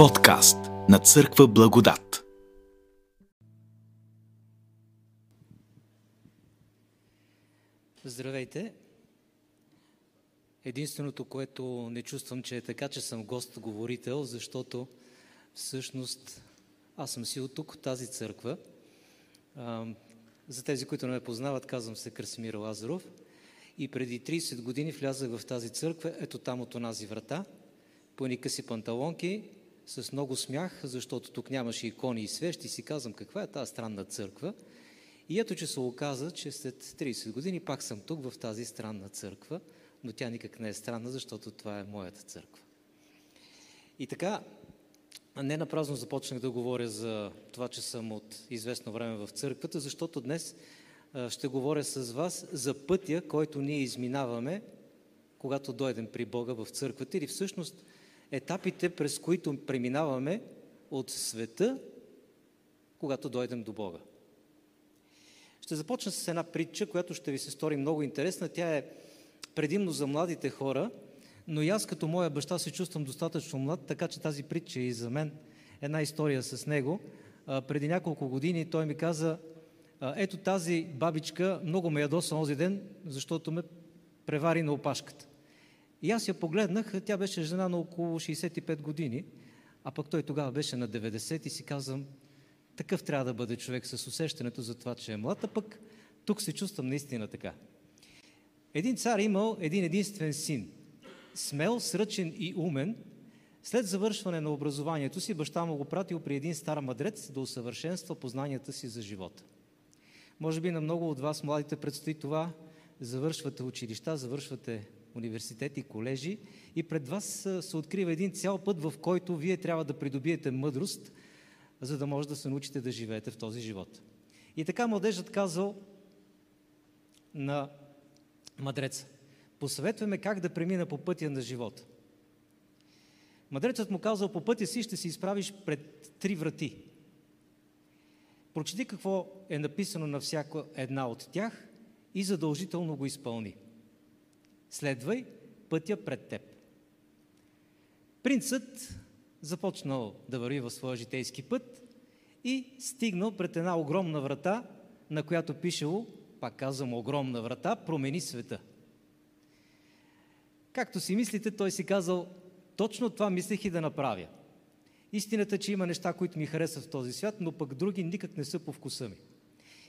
Подкаст на Църква Благодат. Здравейте! Единственото, което не чувствам, че е така, че съм гост-говорител, защото всъщност аз съм си от тук, от тази църква. За тези, които не ме познават, казвам се Красимир Лазаров. И преди 30 години влязах в тази църква, ето там от онази врата, по къси панталонки, с много смях, защото тук нямаше икони и свещи, си казвам каква е тази странна църква. И ето, че се оказа, че след 30 години пак съм тук в тази странна църква, но тя никак не е странна, защото това е моята църква. И така, не напразно започнах да говоря за това, че съм от известно време в църквата, защото днес ще говоря с вас за пътя, който ние изминаваме, когато дойдем при Бога в църквата или всъщност етапите, през които преминаваме от света, когато дойдем до Бога. Ще започна с една притча, която ще ви се стори много интересна. Тя е предимно за младите хора, но и аз като моя баща се чувствам достатъчно млад, така че тази притча е и за мен една история с него. А, преди няколко години той ми каза, ето тази бабичка много ме ядоса този ден, защото ме превари на опашката. И аз я погледнах, тя беше жена на около 65 години, а пък той тогава беше на 90 и си казвам, такъв трябва да бъде човек с усещането за това, че е млад, а пък тук се чувствам наистина така. Един цар имал един единствен син. Смел, сръчен и умен. След завършване на образованието си, баща му го пратил при един стар мадрец да усъвършенства познанията си за живота. Може би на много от вас, младите, предстои това. Завършвате училища, завършвате университети, колежи и пред вас се открива един цял път, в който вие трябва да придобиете мъдрост, за да може да се научите да живеете в този живот. И така младежът казал на мъдреца, посъветваме как да премина по пътя на живота. Мъдрецът му казал, по пътя си ще се изправиш пред три врати. Прочети какво е написано на всяка една от тях и задължително го изпълни. Следвай пътя пред теб. Принцът започнал да върви в своя житейски път и стигнал пред една огромна врата, на която пишело, пак казвам огромна врата, промени света. Както си мислите, той си казал, точно това мислех и да направя. Истината, че има неща, които ми харесват в този свят, но пък други никак не са по вкуса ми.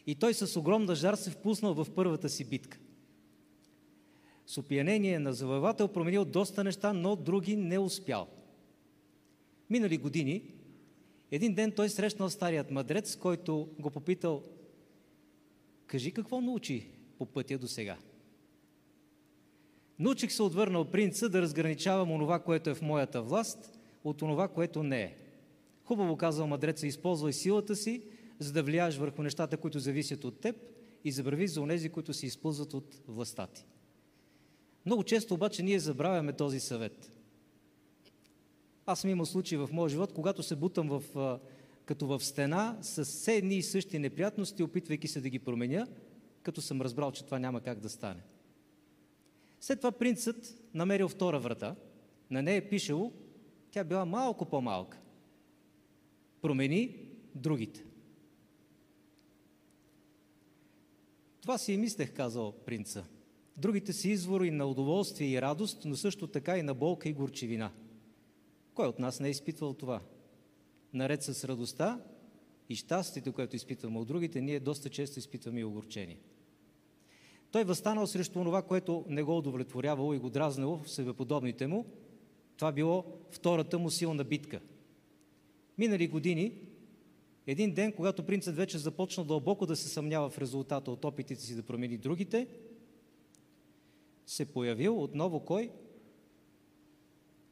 И той с огромна жар се впуснал в първата си битка. С опиянение на завоевател променил доста неща, но други не успял. Минали години, един ден той срещнал старият мъдрец, който го попитал Кажи какво научи по пътя до сега? Научих се отвърнал принца да разграничавам онова, което е в моята власт, от онова, което не е. Хубаво казал мъдреца, използвай силата си, за да влияеш върху нещата, които зависят от теб и забрави за онези, които се използват от властта ти. Много често обаче ние забравяме този съвет. Аз съм имал случаи в моя живот, когато се бутам в, като в стена с все едни и същи неприятности, опитвайки се да ги променя, като съм разбрал, че това няма как да стане. След това принцът намерил втора врата. На нея е пишело, тя била малко по-малка. Промени другите. Това си и мислех, казал принца. Другите си извори на удоволствие и радост, но също така и на болка и горчевина. Кой от нас не е изпитвал това? Наред с радостта и щастието, което изпитваме от другите, ние доста често изпитваме и огорчение. Той възстанал срещу това, което не го удовлетворявало и го дразнало в себеподобните му. Това било втората му силна битка. Минали години, един ден, когато принцът вече започнал дълбоко да се съмнява в резултата от опитите си да промени другите, се появил отново кой?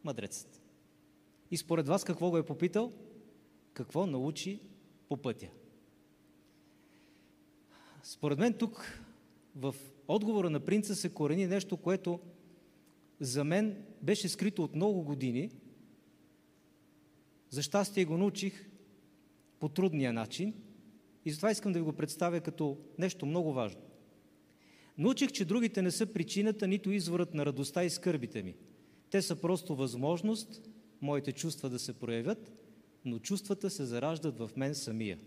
Мъдрецът. И според вас какво го е попитал? Какво научи по пътя? Според мен тук в отговора на принца се корени нещо, което за мен беше скрито от много години. За щастие го научих по трудния начин и затова искам да ви го представя като нещо много важно. Научих, че другите не са причината, нито изворът на радостта и скърбите ми. Те са просто възможност моите чувства да се проявят, но чувствата се зараждат в мен самия.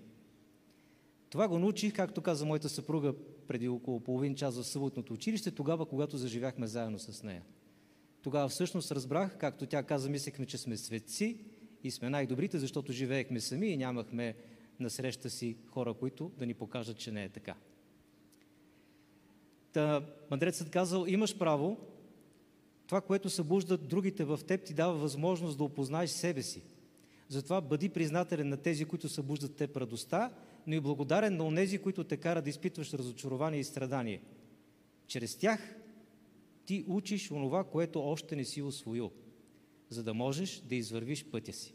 Това го научих, както каза моята съпруга преди около половин час в съботното училище, тогава, когато заживяхме заедно с нея. Тогава всъщност разбрах, както тя каза, мислехме, че сме светци и сме най-добрите, защото живеехме сами и нямахме на среща си хора, които да ни покажат, че не е така. Та, мъдрецът казал, имаш право, това, което събуждат другите в теб, ти дава възможност да опознаеш себе си. Затова бъди признателен на тези, които събуждат теб радостта, но и благодарен на онези, които те карат да изпитваш разочарование и страдание. Чрез тях ти учиш онова, което още не си освоил, за да можеш да извървиш пътя си.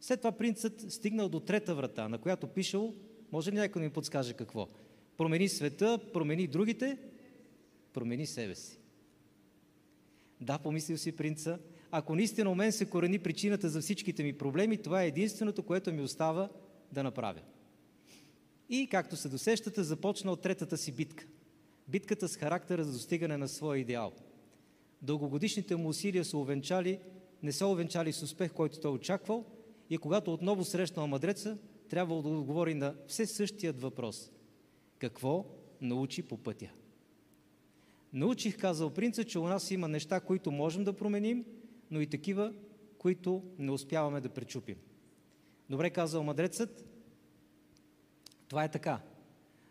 След това принцът стигнал до трета врата, на която пишел, може ли някой да ми подскаже какво? Промени света, промени другите, промени себе си. Да, помислил си принца, ако наистина у мен се корени причината за всичките ми проблеми, това е единственото, което ми остава да направя. И, както се досещате, започна от третата си битка. Битката с характера за достигане на своя идеал. Дългогодишните му усилия са увенчали, не са увенчали с успех, който той очаквал, и когато отново срещнал мъдреца, трябва да отговори на все същият въпрос. Какво научи по пътя? Научих, казал принца, че у нас има неща, които можем да променим, но и такива, които не успяваме да пречупим. Добре казал мъдрецът, това е така.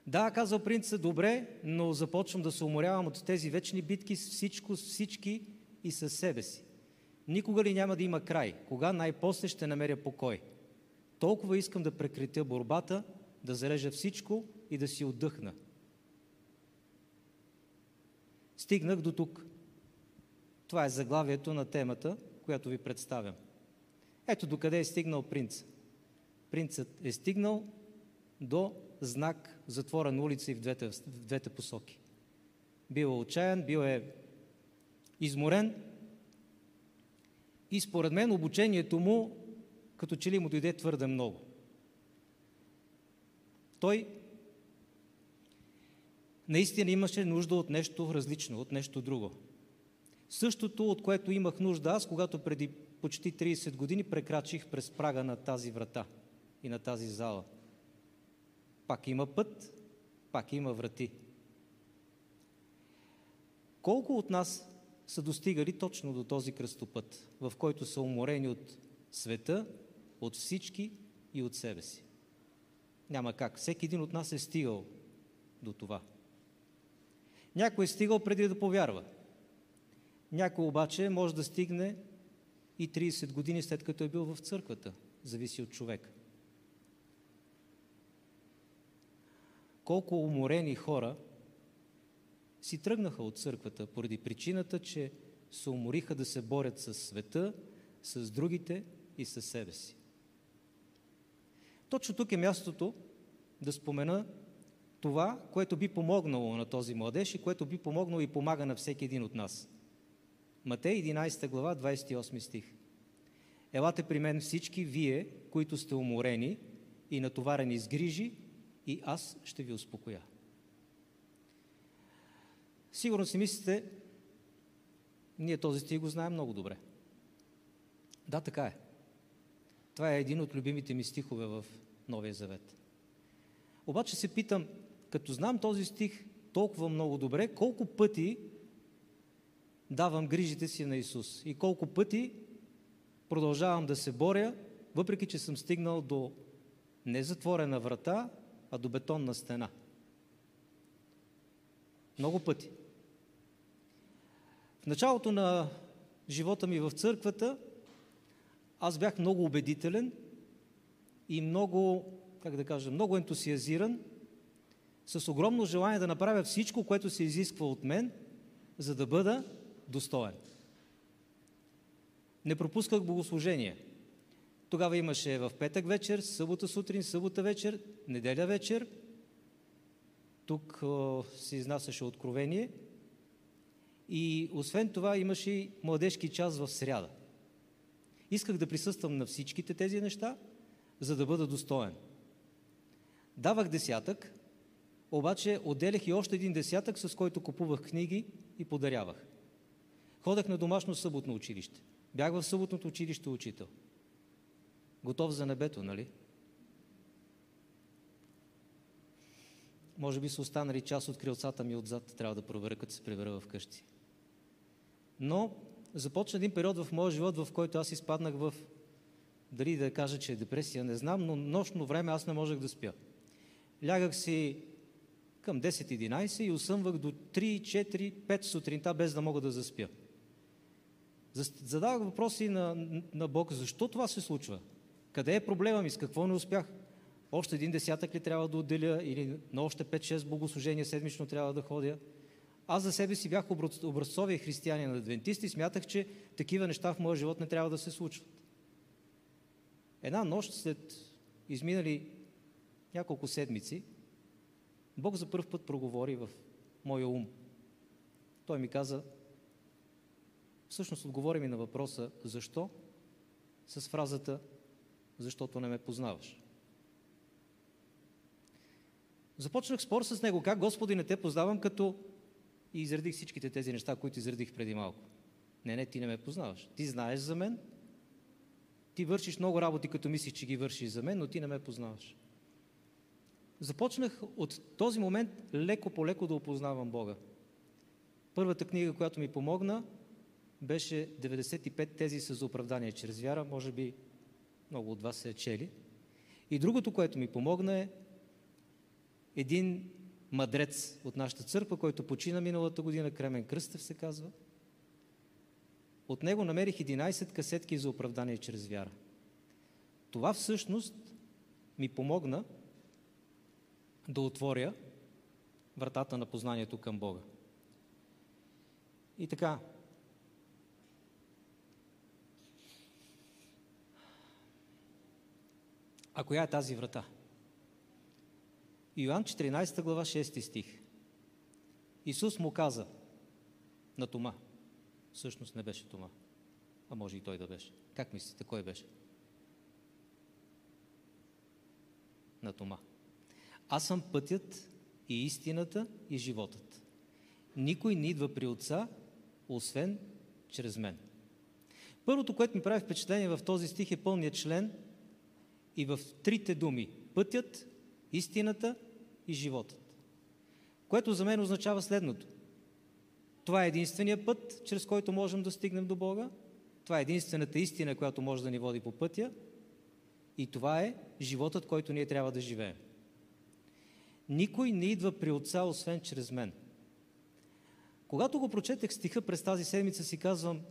Да, казал принцът, добре, но започвам да се уморявам от тези вечни битки с всичко, с всички и със себе си. Никога ли няма да има край? Кога най-после ще намеря покой? Толкова искам да прекратя борбата, да зарежа всичко и да си отдъхна. Стигнах до тук. Това е заглавието на темата, която ви представям. Ето докъде е стигнал принц. Принцът е стигнал до знак затворена улица и в двете, в двете посоки. Бил е отчаян, бил е изморен и според мен обучението му като че ли му дойде твърде много. Той наистина имаше нужда от нещо различно, от нещо друго. Същото, от което имах нужда аз, когато преди почти 30 години прекрачих през прага на тази врата и на тази зала. Пак има път, пак има врати. Колко от нас са достигали точно до този кръстопът, в който са уморени от света, от всички и от себе си? Няма как. Всеки един от нас е стигал до това. Някой е стигал преди да повярва. Някой обаче може да стигне и 30 години след като е бил в църквата. Зависи от човека. Колко уморени хора си тръгнаха от църквата поради причината, че се умориха да се борят с света, с другите и с себе си. Точно тук е мястото да спомена това, което би помогнало на този младеж и което би помогнало и помага на всеки един от нас. Матей 11 глава, 28 стих. Елате при мен всички вие, които сте уморени и натоварени с грижи, и аз ще ви успокоя. Сигурно си мислите, ние този стих го знаем много добре. Да, така е. Това е един от любимите ми стихове в Новия Завет. Обаче се питам, като знам този стих толкова много добре, колко пъти давам грижите си на Исус и колко пъти продължавам да се боря, въпреки че съм стигнал до незатворена врата, а до бетонна стена. Много пъти. В началото на живота ми в църквата аз бях много убедителен и много, как да кажа, много ентусиазиран, с огромно желание да направя всичко, което се изисква от мен, за да бъда достоен. Не пропусках богослужение. Тогава имаше в петък вечер, събота сутрин, събота вечер, неделя вечер. Тук о, се изнасяше откровение. И освен това имаше и младежки час в сряда. Исках да присъствам на всичките тези неща, за да бъда достоен. Давах десятък, обаче отделях и още един десятък, с който купувах книги и подарявах. Ходех на домашно съботно училище. Бях в съботното училище учител. Готов за небето, нали? Може би са останали част от крилцата ми отзад, трябва да проверя, като се прибера в къщи. Но започна един период в моя живот, в който аз изпаднах в, дали да кажа, че е депресия, не знам, но нощно време аз не можех да спя. Лягах си към 10-11 и усъмвах до 3, 4, 5 сутринта, без да мога да заспя. Задавах въпроси на, на Бог, защо това се случва? Къде е проблема ми? С какво не успях? Още един десятък ли трябва да отделя или на още 5-6 богослужения седмично трябва да ходя? Аз за себе си бях образцовия християнин на адвентист и смятах, че такива неща в моя живот не трябва да се случват. Една нощ след изминали няколко седмици, Бог за първ път проговори в моя ум. Той ми каза, всъщност отговори ми на въпроса защо с фразата защото не ме познаваш. Започнах спор с него. Как, Господи, не те познавам, като и изредих всичките тези неща, които изредих преди малко. Не, не, ти не ме познаваш. Ти знаеш за мен, ти вършиш много работи, като мислиш, че ги вършиш за мен, но ти не ме познаваш. Започнах от този момент леко по леко да опознавам Бога. Първата книга, която ми помогна, беше 95 тези за оправдание чрез вяра. Може би много от вас се е чели. И другото, което ми помогна е един мъдрец от нашата църква, който почина миналата година, Кремен Кръстев се казва. От него намерих 11 касетки за оправдание чрез вяра. Това всъщност ми помогна да отворя вратата на познанието към Бога. И така, а коя е тази врата? Иоанн 14 глава 6 стих. Исус му каза на Тома, всъщност не беше Тома, а може и той да беше. Как мислите, кой беше? На Тома. Аз съм пътят и истината и животът. Никой не идва при Отца, освен чрез мен. Първото, което ми прави впечатление в този стих е пълният член и в трите думи – пътят, истината и животът. Което за мен означава следното. Това е единствения път, чрез който можем да стигнем до Бога. Това е единствената истина, която може да ни води по пътя. И това е животът, който ние трябва да живеем. Никой не идва при Отца, освен чрез мен. Когато го прочетех стиха през тази седмица, си казвам,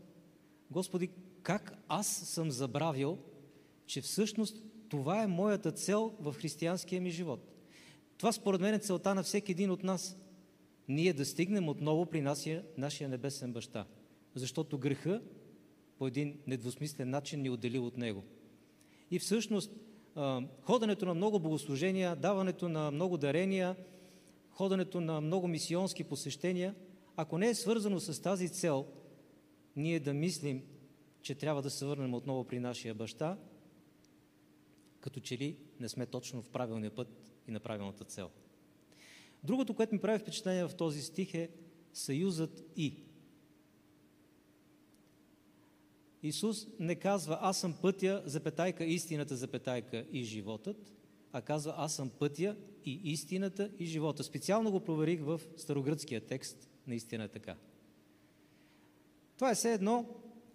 Господи, как аз съм забравил, че всъщност това е моята цел в християнския ми живот. Това според мен е целта на всеки един от нас. Ние да стигнем отново при нашия, нашия небесен баща. Защото греха по един недвусмислен начин ни отдели от него. И всъщност ходенето на много богослужения, даването на много дарения, ходенето на много мисионски посещения, ако не е свързано с тази цел, ние да мислим, че трябва да се върнем отново при нашия баща, като че ли не сме точно в правилния път и на правилната цел. Другото, което ми прави впечатление в този стих е съюзът и. Исус не казва аз съм пътя, запетайка, истината, запетайка и животът, а казва аз съм пътя и истината и живота. Специално го проверих в старогръцкия текст, наистина е така. Това е все едно,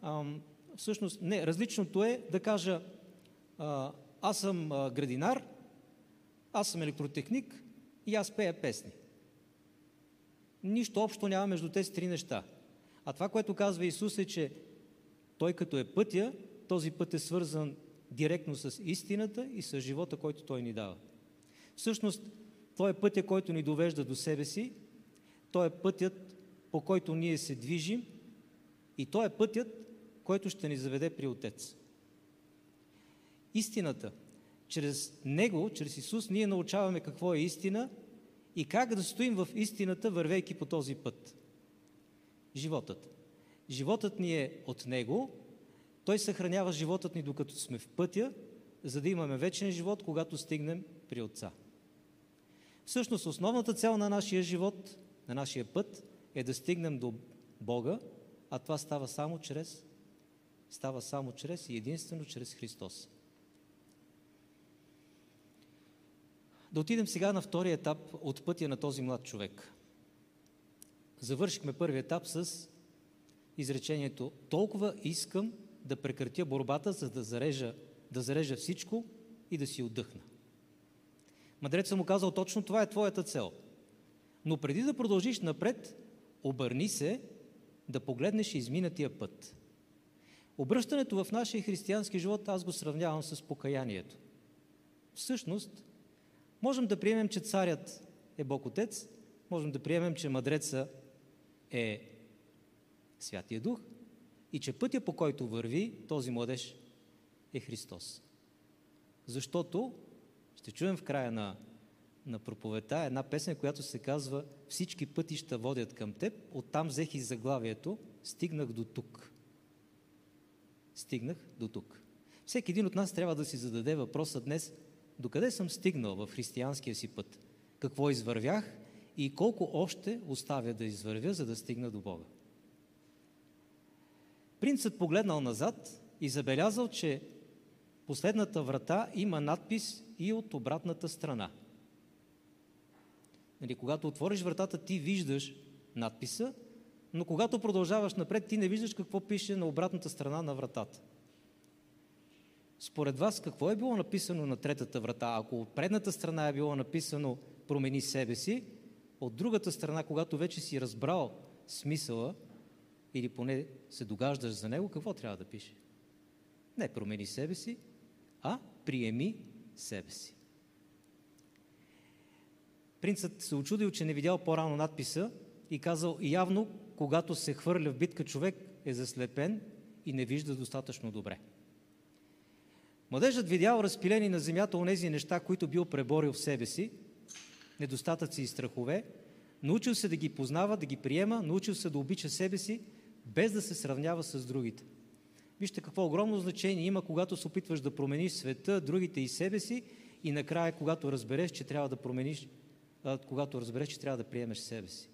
ам, всъщност, не, различното е да кажа а, аз съм градинар, аз съм електротехник и аз пея песни. Нищо общо няма между тези три неща. А това, което казва Исус е, че той като е пътя, този път е свързан директно с истината и с живота, който Той ни дава. Всъщност, Той е пътя, който ни довежда до себе си, Той е пътят, по който ние се движим и Той е пътят, който ще ни заведе при Отец. Истината. Чрез Него, чрез Исус, ние научаваме какво е истина и как да стоим в истината, вървейки по този път. Животът. Животът ни е от Него, Той съхранява животът ни докато сме в пътя, за да имаме вечен живот, когато стигнем при Отца. Всъщност основната цел на нашия живот, на нашия път, е да стигнем до Бога, а това става само чрез става само чрез и единствено чрез Христос. Да отидем сега на втория етап от пътя на този млад човек. Завършихме първи етап с изречението Толкова искам да прекратя борбата, за да зарежа, да зарежа всичко и да си отдъхна. Мъдрецът му казал, точно това е твоята цел. Но преди да продължиш напред, обърни се да погледнеш изминатия път. Обръщането в нашия християнски живот аз го сравнявам с покаянието. Всъщност, можем да приемем, че царят е Бог Отец, можем да приемем, че мъдреца е Святия Дух и че пътя по който върви този младеж е Христос. Защото ще чуем в края на, на проповета една песен, която се казва Всички пътища водят към теб. Оттам взех и заглавието Стигнах до тук. Стигнах до тук. Всеки един от нас трябва да си зададе въпроса днес докъде съм стигнал в християнския си път, какво извървях и колко още оставя да извървя, за да стигна до Бога. Принцът погледнал назад и забелязал, че последната врата има надпис и от обратната страна. Нали, когато отвориш вратата, ти виждаш надписа, но когато продължаваш напред, ти не виждаш какво пише на обратната страна на вратата. Според вас, какво е било написано на третата врата? Ако от предната страна е било написано промени себе си, от другата страна, когато вече си разбрал смисъла или поне се догаждаш за него, какво трябва да пише? Не промени себе си, а приеми себе си. Принцът се очудил, че не видял по-рано надписа и казал, явно, когато се хвърля в битка, човек е заслепен и не вижда достатъчно добре. Младежът видял разпилени на земята онези неща, които бил преборил в себе си, недостатъци и страхове, научил се да ги познава, да ги приема, научил се да обича себе си, без да се сравнява с другите. Вижте какво огромно значение има, когато се опитваш да промениш света, другите и себе си, и накрая, когато разбереш, че трябва да промениш, когато разбереш, че трябва да приемеш себе си.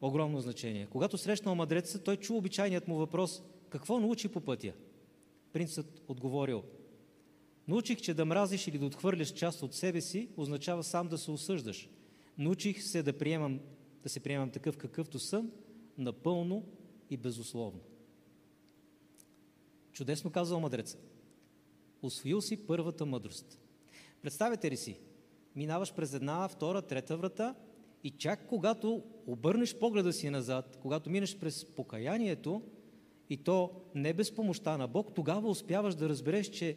Огромно значение. Когато срещнал мъдреца, той чу обичайният му въпрос какво научи по пътя. Принцът отговорил Научих, че да мразиш или да отхвърляш част от себе си, означава сам да се осъждаш. Научих се да, приемам, да се приемам такъв какъвто съм, напълно и безусловно. Чудесно казал мъдреца. Освоил си първата мъдрост. Представете ли си, минаваш през една, втора, трета врата и чак когато обърнеш погледа си назад, когато минеш през покаянието, и то не без помощта на Бог, тогава успяваш да разбереш, че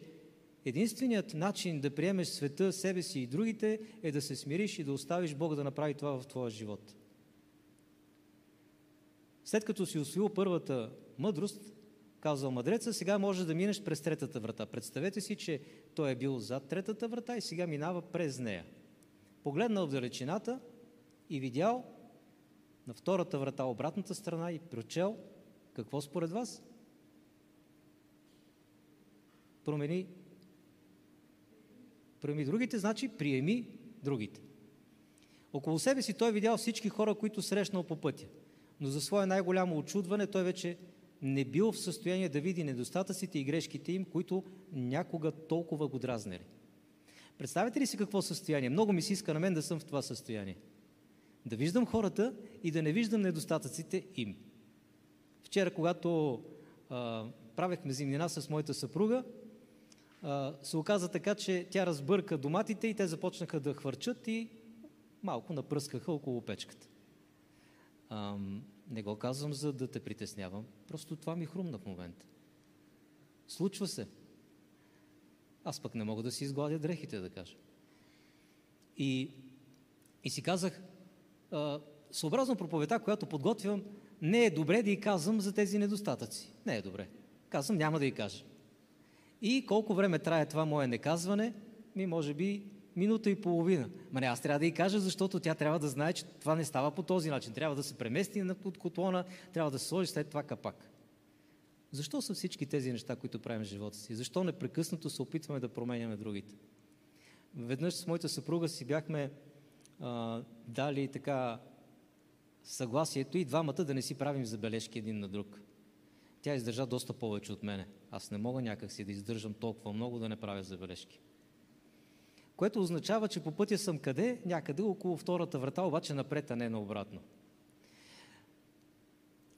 единственият начин да приемеш света, себе си и другите е да се смириш и да оставиш Бог да направи това в твоя живот. След като си освоил първата мъдрост, казал мъдреца, сега може да минеш през третата врата. Представете си, че той е бил зад третата врата и сега минава през нея. Погледнал в далечината и видял на втората врата, обратната страна и прочел какво според вас? Промени. Промени другите, значи приеми другите. Около себе си той видял всички хора, които срещнал по пътя. Но за свое най-голямо очудване той вече не бил в състояние да види недостатъците и грешките им, които някога толкова го дразнери. Представете ли си какво състояние? Много ми се иска на мен да съм в това състояние. Да виждам хората и да не виждам недостатъците им. Вчера, когато а, правехме зимнина с моята съпруга, а, се оказа така, че тя разбърка доматите и те започнаха да хвърчат и малко напръскаха около печката. А, не го казвам, за да те притеснявам, просто това ми хрумна в момента. Случва се. Аз пък не мога да си изгладя дрехите, да кажа. И, и си казах, а, съобразно проповета, която подготвям, не е добре да й казвам за тези недостатъци. Не е добре. Казвам, няма да й кажа. И колко време трае това мое неказване? Ми, може би, минута и половина. Ма не, аз трябва да й кажа, защото тя трябва да знае, че това не става по този начин. Трябва да се премести на котлона, трябва да се сложи след това капак. Защо са всички тези неща, които правим в живота си? Защо непрекъснато се опитваме да променяме другите? Веднъж с моята съпруга си бяхме а, дали така съгласието и двамата да не си правим забележки един на друг. Тя издържа доста повече от мене. Аз не мога някакси да издържам толкова много да не правя забележки. Което означава, че по пътя съм къде? Някъде около втората врата, обаче напред, а не наобратно.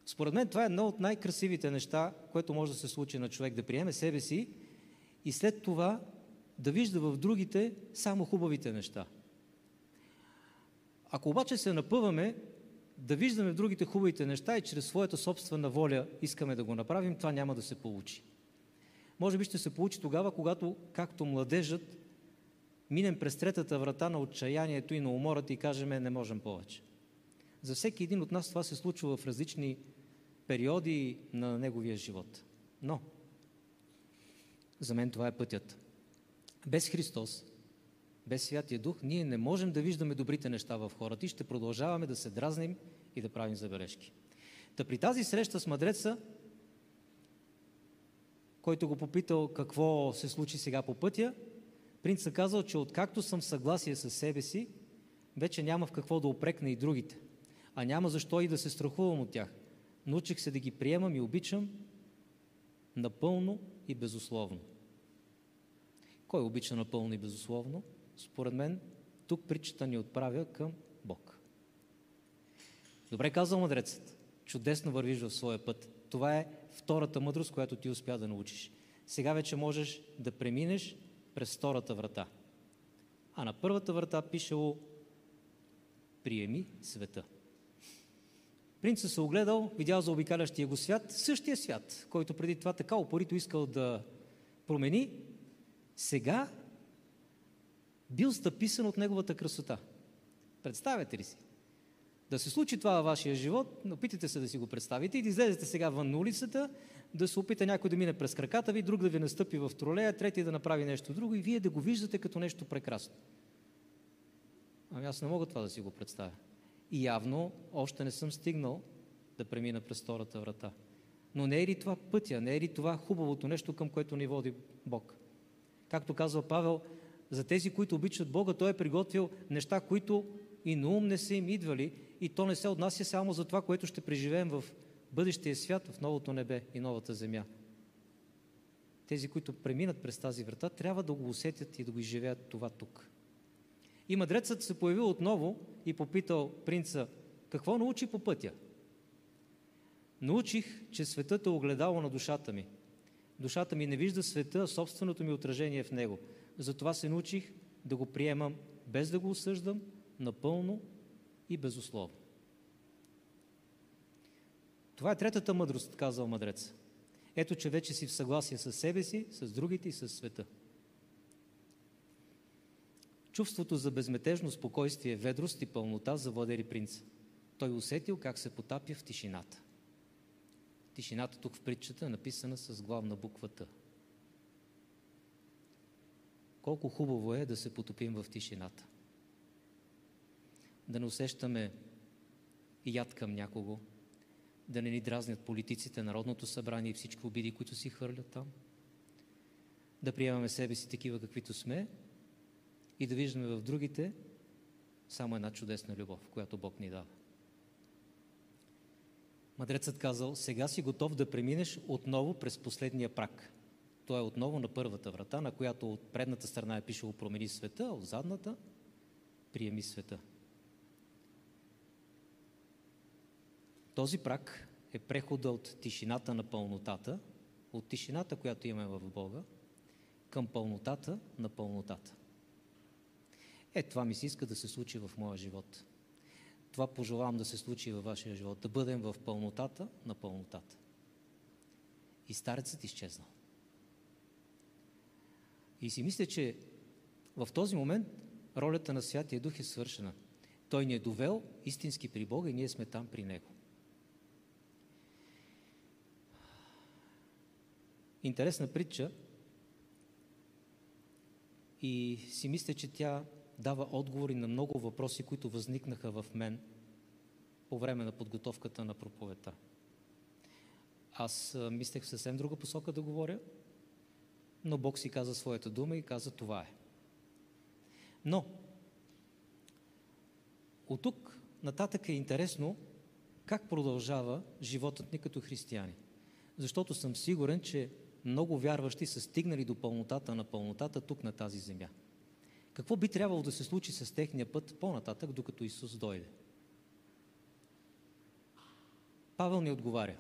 Според мен това е едно от най-красивите неща, което може да се случи на човек, да приеме себе си и след това да вижда в другите само хубавите неща. Ако обаче се напъваме да виждаме в другите хубавите неща и чрез своята собствена воля искаме да го направим, това няма да се получи. Може би ще се получи тогава, когато, както младежът, минем през третата врата на отчаянието и на умората и кажем, не можем повече. За всеки един от нас това се случва в различни периоди на неговия живот. Но, за мен това е пътят. Без Христос, без Святия Дух, ние не можем да виждаме добрите неща в хората и ще продължаваме да се дразним и да правим забележки. Та при тази среща с мъдреца, който го попитал какво се случи сега по пътя, принцът казал, че откакто съм в съгласие с себе си, вече няма в какво да опрекна и другите. А няма защо и да се страхувам от тях. Научих се да ги приемам и обичам напълно и безусловно. Кой обича напълно и безусловно? Според мен, тук притчата ни отправя към Бог. Добре казал мъдрецът. Чудесно вървиш в своя път. Това е втората мъдрост, която ти успя да научиш. Сега вече можеш да преминеш през втората врата. А на първата врата пишело Приеми света. Принцът се огледал, видял за обикалящия го свят, същия свят, който преди това така опорито искал да промени, сега бил стъписан от неговата красота. Представете ли си? Да се случи това във вашия живот, опитайте се да си го представите и да излезете сега вън улицата, да се опита някой да мине през краката ви, друг да ви настъпи в тролея, трети да направи нещо друго и вие да го виждате като нещо прекрасно. Ами аз не мога това да си го представя. И явно още не съм стигнал да премина през втората врата. Но не е ли това пътя, не е ли това хубавото нещо, към което ни води Бог? Както казва Павел, за тези, които обичат Бога, Той е приготвил неща, които и на ум не са им идвали, и то не се отнася само за това, което ще преживеем в бъдещия свят, в новото небе и новата земя. Тези, които преминат през тази врата, трябва да го усетят и да го изживеят това тук. И мъдрецът се появил отново и попитал принца, какво научи по пътя? Научих, че светът е огледало на душата ми. Душата ми не вижда света, а собственото ми отражение в него. Затова се научих да го приемам, без да го осъждам, напълно и безусловно. Това е третата мъдрост, казал мъдрец. Ето, че вече си в съгласие с себе си, с другите и с света. Чувството за безметежно спокойствие, ведрост и пълнота завладели принца. Той усетил как се потапя в тишината. Тишината тук в притчата е написана с главна буква Т. Колко хубаво е да се потопим в тишината. Да не усещаме яд към някого, да не ни дразнят политиците, Народното събрание и всички обиди, които си хвърлят там. Да приемаме себе си такива, каквито сме и да виждаме в другите само една чудесна любов, която Бог ни дава. Мъдрецът казал, сега си готов да преминеш отново през последния прак. Той е отново на първата врата, на която от предната страна е пишело промени света, а от задната приеми света. Този прак е прехода от тишината на пълнотата, от тишината, която имаме в Бога, към пълнотата на пълнотата. Е, това ми се иска да се случи в моя живот. Това пожелавам да се случи във вашия живот, да бъдем в пълнотата на пълнотата. И старецът изчезнал. И си мисля, че в този момент ролята на Святия Дух е свършена. Той ни е довел истински при Бога и ние сме там при Него. Интересна притча и си мисля, че тя дава отговори на много въпроси, които възникнаха в мен по време на подготовката на проповета. Аз мислех в съвсем друга посока да говоря, но Бог си каза своята дума и каза това е. Но, от тук нататък е интересно как продължава животът ни като християни. защото съм сигурен, че много вярващи са стигнали до пълнотата на пълнотата тук на тази земя. Какво би трябвало да се случи с техния път по-нататък, докато Исус дойде? Павел ни отговаря.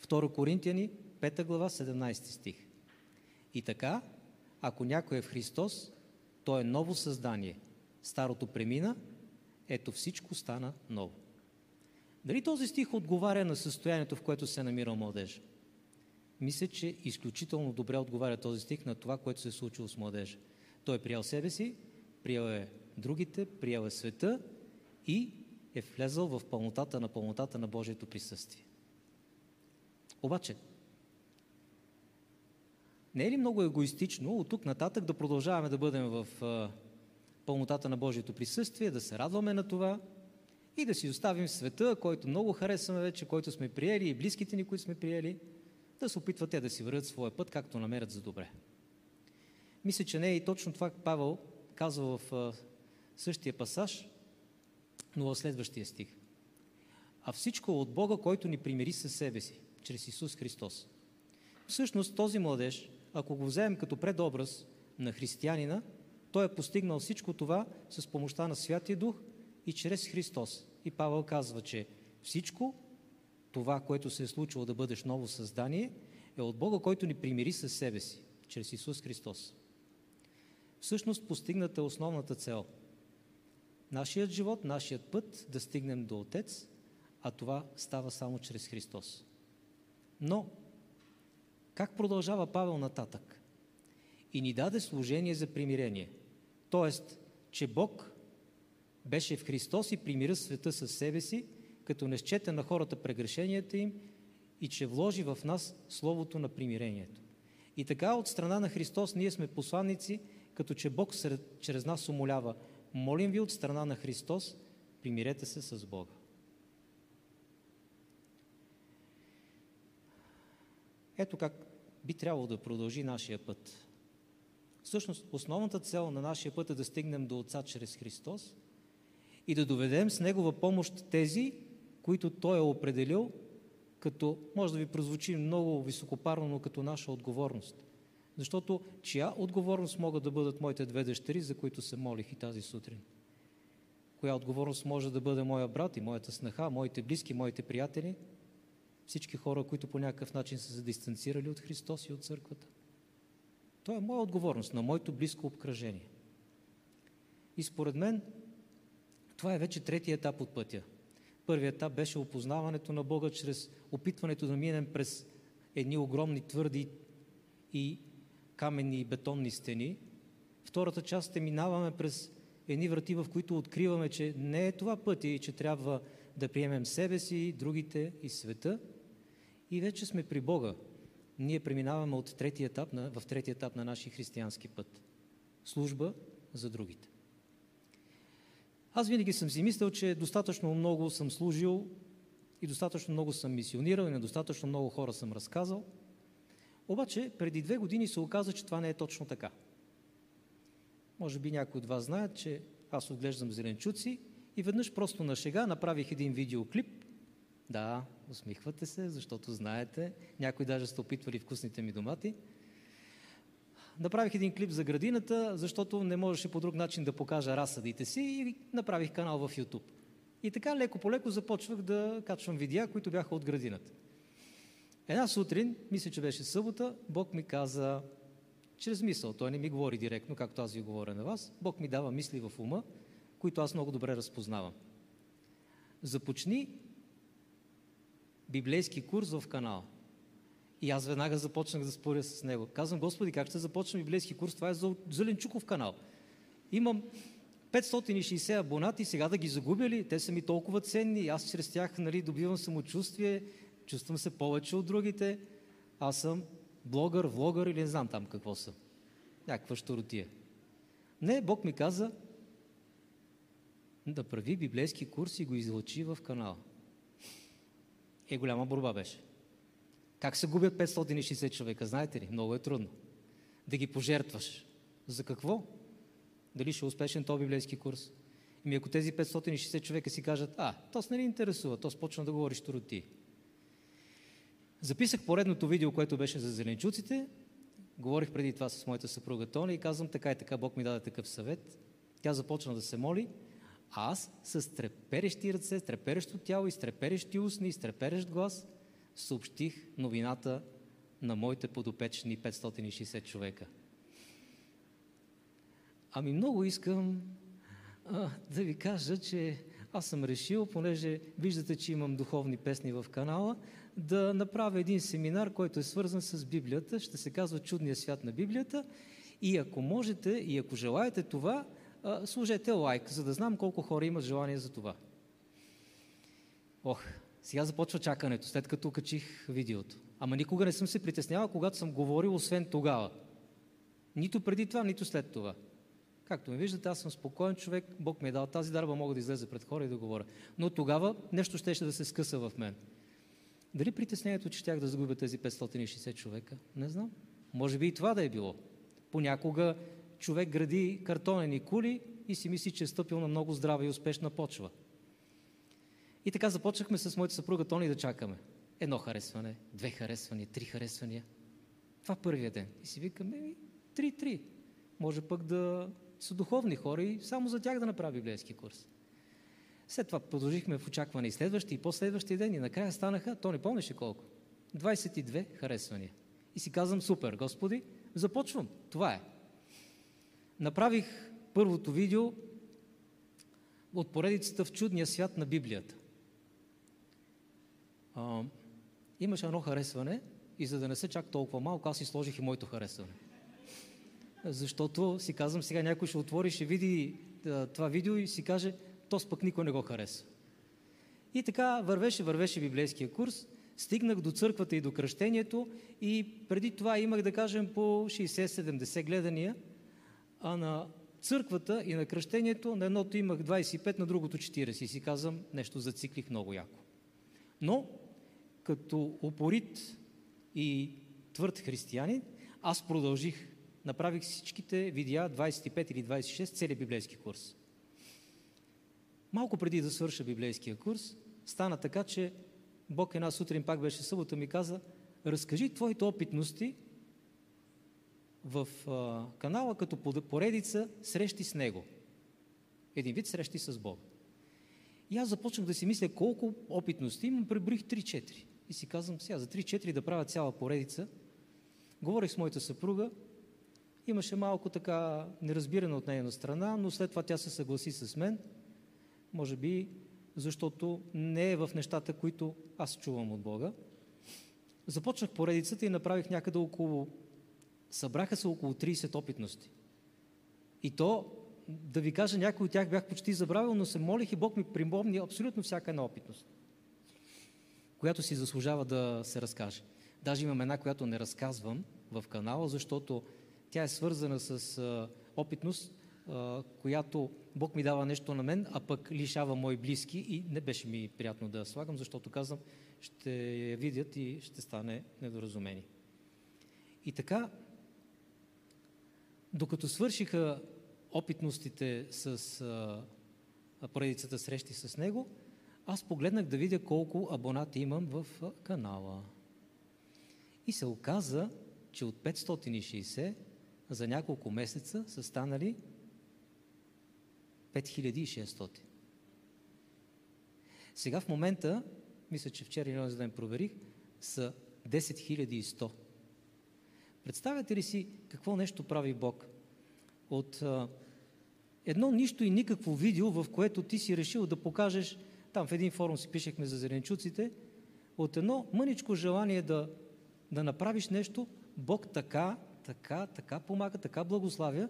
2 Коринтияни, 5 глава, 17 стих. И така, ако някой е в Христос, то е ново създание. Старото премина, ето всичко стана ново. Дали този стих отговаря на състоянието, в което се намира младежа? Мисля, че изключително добре отговаря този стих на това, което се е случило с младежа. Той е приял себе си, приял е другите, приял е света и е влезъл в пълнотата на пълнотата на Божието присъствие. Обаче, не е ли много егоистично от тук нататък да продължаваме да бъдем в пълнотата на Божието присъствие, да се радваме на това и да си оставим света, който много харесваме вече, който сме приели и близките ни, които сме приели, да се опитват те да си вървят своя път, както намерят за добре. Мисля, че не е и точно това Павел казва в същия пасаж, но в следващия стих. А всичко от Бога, който ни примири със себе си, чрез Исус Христос. Всъщност този младеж, ако го вземем като предобраз на християнина, той е постигнал всичко това с помощта на Святия Дух и чрез Христос. И Павел казва, че всичко това, което се е случило да бъдеш ново създание, е от Бога, който ни примири със себе си, чрез Исус Христос. Всъщност постигната е основната цел. Нашият живот, нашият път да стигнем до Отец, а това става само чрез Христос. Но, как продължава Павел нататък? И ни даде служение за примирение. Тоест, че Бог беше в Христос и примира света със себе си, като не счете на хората прегрешенията им и че вложи в нас Словото на примирението. И така от страна на Христос ние сме посланници, като че Бог чрез нас умолява. Молим ви от страна на Христос, примирете се с Бога. Ето как би трябвало да продължи нашия път. Всъщност, основната цел на нашия път е да стигнем до Отца чрез Христос и да доведем с Негова помощ тези, които Той е определил, като, може да ви прозвучи много високопарно, но като наша отговорност. Защото чия отговорност могат да бъдат моите две дъщери, за които се молих и тази сутрин? Коя отговорност може да бъде моя брат и моята снаха, моите близки, моите приятели? Всички хора, които по някакъв начин са се дистанцирали от Христос и от църквата. Това е моя отговорност на моето близко обкръжение. И според мен, това е вече третия етап от пътя. Първият етап беше опознаването на Бога чрез опитването да минем през едни огромни твърди и каменни и бетонни стени. Втората част е минаваме през едни врати, в които откриваме, че не е това пътя и че трябва да приемем себе си, другите и света. И вече сме при Бога. Ние преминаваме от третия етап на, в третия етап на нашия християнски път. Служба за другите. Аз винаги съм си мислил, че достатъчно много съм служил и достатъчно много съм мисионирал и на достатъчно много хора съм разказал. Обаче преди две години се оказа, че това не е точно така. Може би някои от вас знаят, че аз отглеждам зеленчуци и веднъж просто на шега направих един видеоклип. Да, усмихвате се, защото знаете. Някои даже сте опитвали вкусните ми домати – направих един клип за градината, защото не можеше по друг начин да покажа разсъдите си и направих канал в YouTube. И така леко по леко започвах да качвам видеа, които бяха от градината. Една сутрин, мисля, че беше събота, Бог ми каза, чрез мисъл, той не ми говори директно, както аз ви говоря на вас, Бог ми дава мисли в ума, които аз много добре разпознавам. Започни библейски курс в канала. И аз веднага започнах да споря с него. Казвам, Господи, как ще започна библейски курс? Това е за Зеленчуков канал. Имам 560 абонати, сега да ги загубя ли? Те са ми толкова ценни. Аз чрез тях нали, добивам самочувствие, чувствам се повече от другите. Аз съм блогър, влогър или не знам там какво съм. Някаква щуротия. Не, Бог ми каза да прави библейски курс и го излъчи в канала. Е, голяма борба беше. Как се губят 560 човека, знаете ли? Много е трудно. Да ги пожертваш. За какво? Дали ще е успешен този библейски курс? Ами ако тези 560 човека си кажат, а, то не ни интересува, то почна да говориш тороти. Записах поредното видео, което беше за зеленчуците. Говорих преди това с моята съпруга Тони и казвам така и така, Бог ми даде такъв съвет. Тя започна да се моли, а аз с треперещи ръце, с треперещо тяло и с треперещи устни и с треперещ глас съобщих новината на моите подопечни 560 човека. Ами много искам а, да ви кажа, че аз съм решил, понеже виждате, че имам духовни песни в канала, да направя един семинар, който е свързан с Библията. Ще се казва Чудния свят на Библията. И ако можете, и ако желаете това, служете лайк, за да знам колко хора имат желание за това. Ох, сега започва чакането, след като качих видеото. Ама никога не съм се притеснявал, когато съм говорил, освен тогава. Нито преди това, нито след това. Както ме виждате, аз съм спокоен човек, Бог ми е дал тази дарба, мога да излезе пред хора и да говоря. Но тогава нещо ще да се скъса в мен. Дали притеснението, че щях да загубя тези 560 човека? Не знам. Може би и това да е било. Понякога човек гради картонени кули и си мисли, че е стъпил на много здрава и успешна почва. И така започнахме с моята съпруга Тони да чакаме. Едно харесване, две харесвания, три харесвания. Това първия ден. И си викаме, три-три. Може пък да са духовни хора и само за тях да направи библейски курс. След това продължихме в очакване и следващи, и последващи ден, и накрая станаха, то не помнеше колко, 22 харесвания. И си казвам, супер, Господи, започвам. Това е. Направих първото видео от поредицата в чудния свят на Библията. А, имаше едно харесване и за да не се чак толкова малко, аз си сложих и моето харесване. Защото си казвам, сега някой ще отвори, ще види това видео и си каже, то пък никой не го хареса. И така вървеше, вървеше библейския курс, стигнах до църквата и до кръщението и преди това имах, да кажем, по 60-70 гледания, а на църквата и на кръщението на едното имах 25, на другото 40 и си казвам, нещо зациклих много яко. Но, като упорит и твърд християнин, аз продължих. Направих всичките видеа 25 или 26, целият библейски курс. Малко преди да свърша библейския курс, стана така, че Бог една сутрин, пак беше събота, ми каза, разкажи твоите опитности в а, канала като поредица срещи с Него. Един вид срещи с Бога. И аз започнах да си мисля колко опитности имам, преброих 3-4. И си казвам, сега за 3-4 да правя цяла поредица. Говорих с моята съпруга, имаше малко така неразбиране от нейна страна, но след това тя се съгласи с мен – може би защото не е в нещата, които аз чувам от Бога. Започнах поредицата и направих някъде около... Събраха се около 30 опитности. И то, да ви кажа, някои от тях бях почти забравил, но се молих и Бог ми припомни абсолютно всяка една опитност, която си заслужава да се разкаже. Даже имам една, която не разказвам в канала, защото тя е свързана с опитност, която Бог ми дава нещо на мен, а пък лишава мои близки и не беше ми приятно да слагам, защото казвам, ще я видят и ще стане недоразумение. И така, докато свършиха опитностите с поредицата срещи с него, аз погледнах да видя колко абонати имам в канала. И се оказа, че от 560 за няколко месеца са станали 5600. Сега в момента, мисля, че вчера и за ден проверих, са 10100. Представяте ли си какво нещо прави Бог? От а, едно нищо и никакво видео, в което ти си решил да покажеш, там в един форум си пишехме за зеленчуците, от едно мъничко желание да, да направиш нещо, Бог така, така, така помага, така благославя,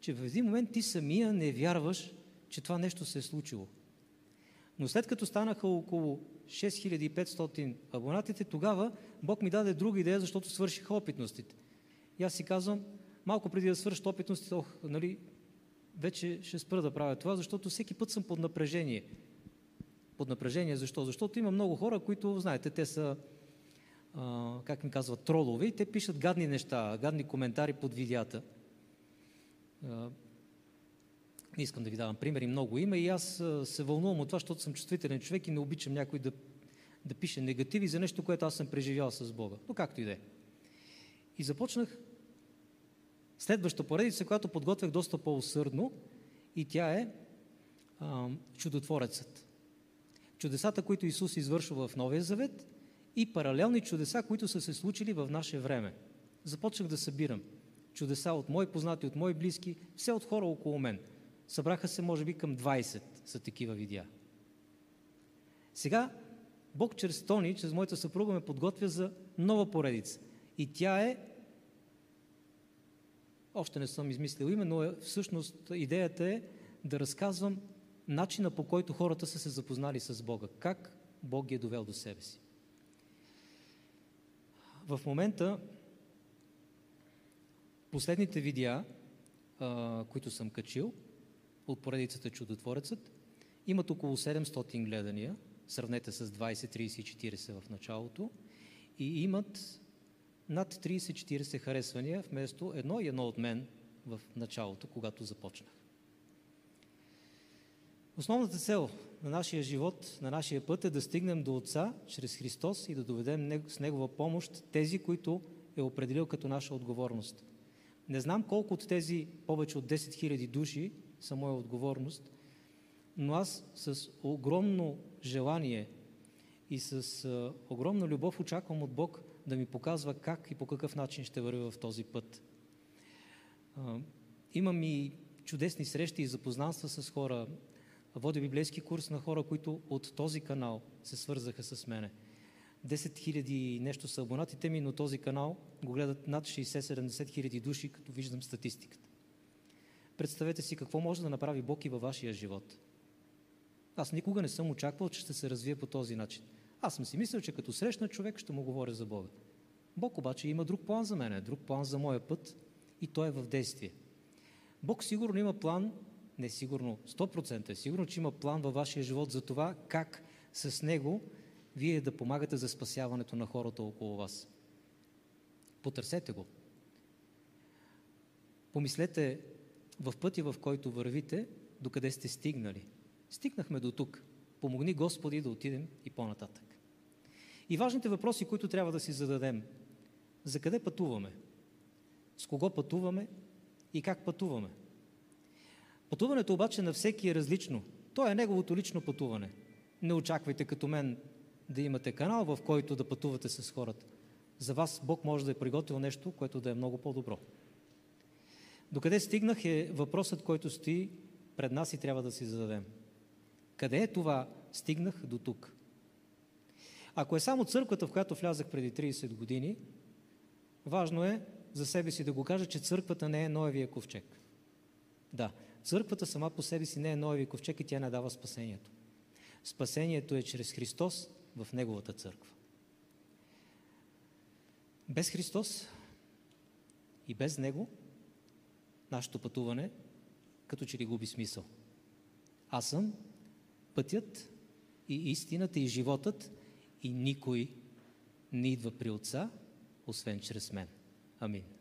че в един момент ти самия не вярваш, че това нещо се е случило. Но след като станаха около 6500 абонатите, тогава Бог ми даде друга идея, защото свършиха опитностите. И аз си казвам, малко преди да свършат опитностите, ох, нали, вече ще спра да правя това, защото всеки път съм под напрежение. Под напрежение защо? Защото има много хора, които, знаете, те са, а, как ми казват, тролове и те пишат гадни неща, гадни коментари под видеята. Не искам да ви давам примери, много има и аз се вълнувам от това, защото съм чувствителен човек и не обичам някой да, да пиша негативи за нещо, което аз съм преживял с Бога. Но както и да е. И започнах следваща поредица, която подготвях доста по-усърдно и тя е а, Чудотворецът. Чудесата, които Исус извършва в Новия Завет и паралелни чудеса, които са се случили в наше време. Започнах да събирам чудеса от мои познати, от мои близки, все от хора около мен. Събраха се, може би, към 20 са такива видеа. Сега Бог чрез Тони, чрез моята съпруга ме подготвя за нова поредица. И тя е още не съм измислил име, но е, всъщност идеята е да разказвам начина по който хората са се запознали с Бога. Как Бог ги е довел до себе си. В момента последните видеа, които съм качил от поредицата Чудотворецът, имат около 700 гледания, сравнете с 20, 30 40 в началото, и имат над 30-40 харесвания вместо едно и едно от мен в началото, когато започнах. Основната цел на нашия живот, на нашия път е да стигнем до Отца чрез Христос и да доведем с Негова помощ тези, които е определил като наша отговорност. Не знам колко от тези повече от 10 000 души са моя отговорност, но аз с огромно желание и с огромна любов очаквам от Бог да ми показва как и по какъв начин ще вървя в този път. Имам и чудесни срещи и запознанства с хора. Водя библейски курс на хора, които от този канал се свързаха с мене. 10 хиляди нещо са абонатите ми, но този канал го гледат над 60-70 хиляди души, като виждам статистиката. Представете си какво може да направи Бог и във вашия живот. Аз никога не съм очаквал, че ще се развие по този начин. Аз съм си мислил, че като срещна човек ще му говоря за Бога. Бог обаче има друг план за мен, друг план за моя път и той е в действие. Бог сигурно има план, не сигурно, 100% е сигурно, че има план във вашия живот за това как с него вие да помагате за спасяването на хората около вас. Потърсете го. Помислете в пътя, в който вървите, докъде сте стигнали. Стигнахме до тук. Помогни Господи да отидем и по-нататък. И важните въпроси, които трябва да си зададем. За къде пътуваме? С кого пътуваме и как пътуваме? Пътуването обаче на всеки е различно. То е неговото лично пътуване. Не очаквайте като мен да имате канал, в който да пътувате с хората. За вас Бог може да е приготвил нещо, което да е много по-добро. Докъде стигнах е въпросът, който стои пред нас и трябва да си зададем. Къде е това стигнах до тук? Ако е само църквата, в която влязах преди 30 години, важно е за себе си да го кажа, че църквата не е Ноевия ковчег. Да, църквата сама по себе си не е Ноевия ковчег и тя не дава спасението. Спасението е чрез Христос в Неговата църква. Без Христос и без Него нашето пътуване като че ли губи смисъл. Аз съм пътят и истината и животът и никой не идва при Отца, освен чрез мен. Амин.